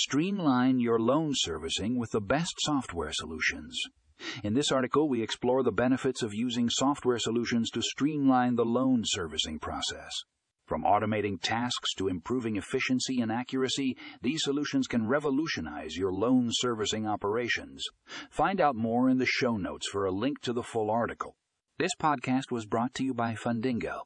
streamline your loan servicing with the best software solutions. In this article, we explore the benefits of using software solutions to streamline the loan servicing process. From automating tasks to improving efficiency and accuracy, these solutions can revolutionize your loan servicing operations. Find out more in the show notes for a link to the full article. This podcast was brought to you by Fundingo.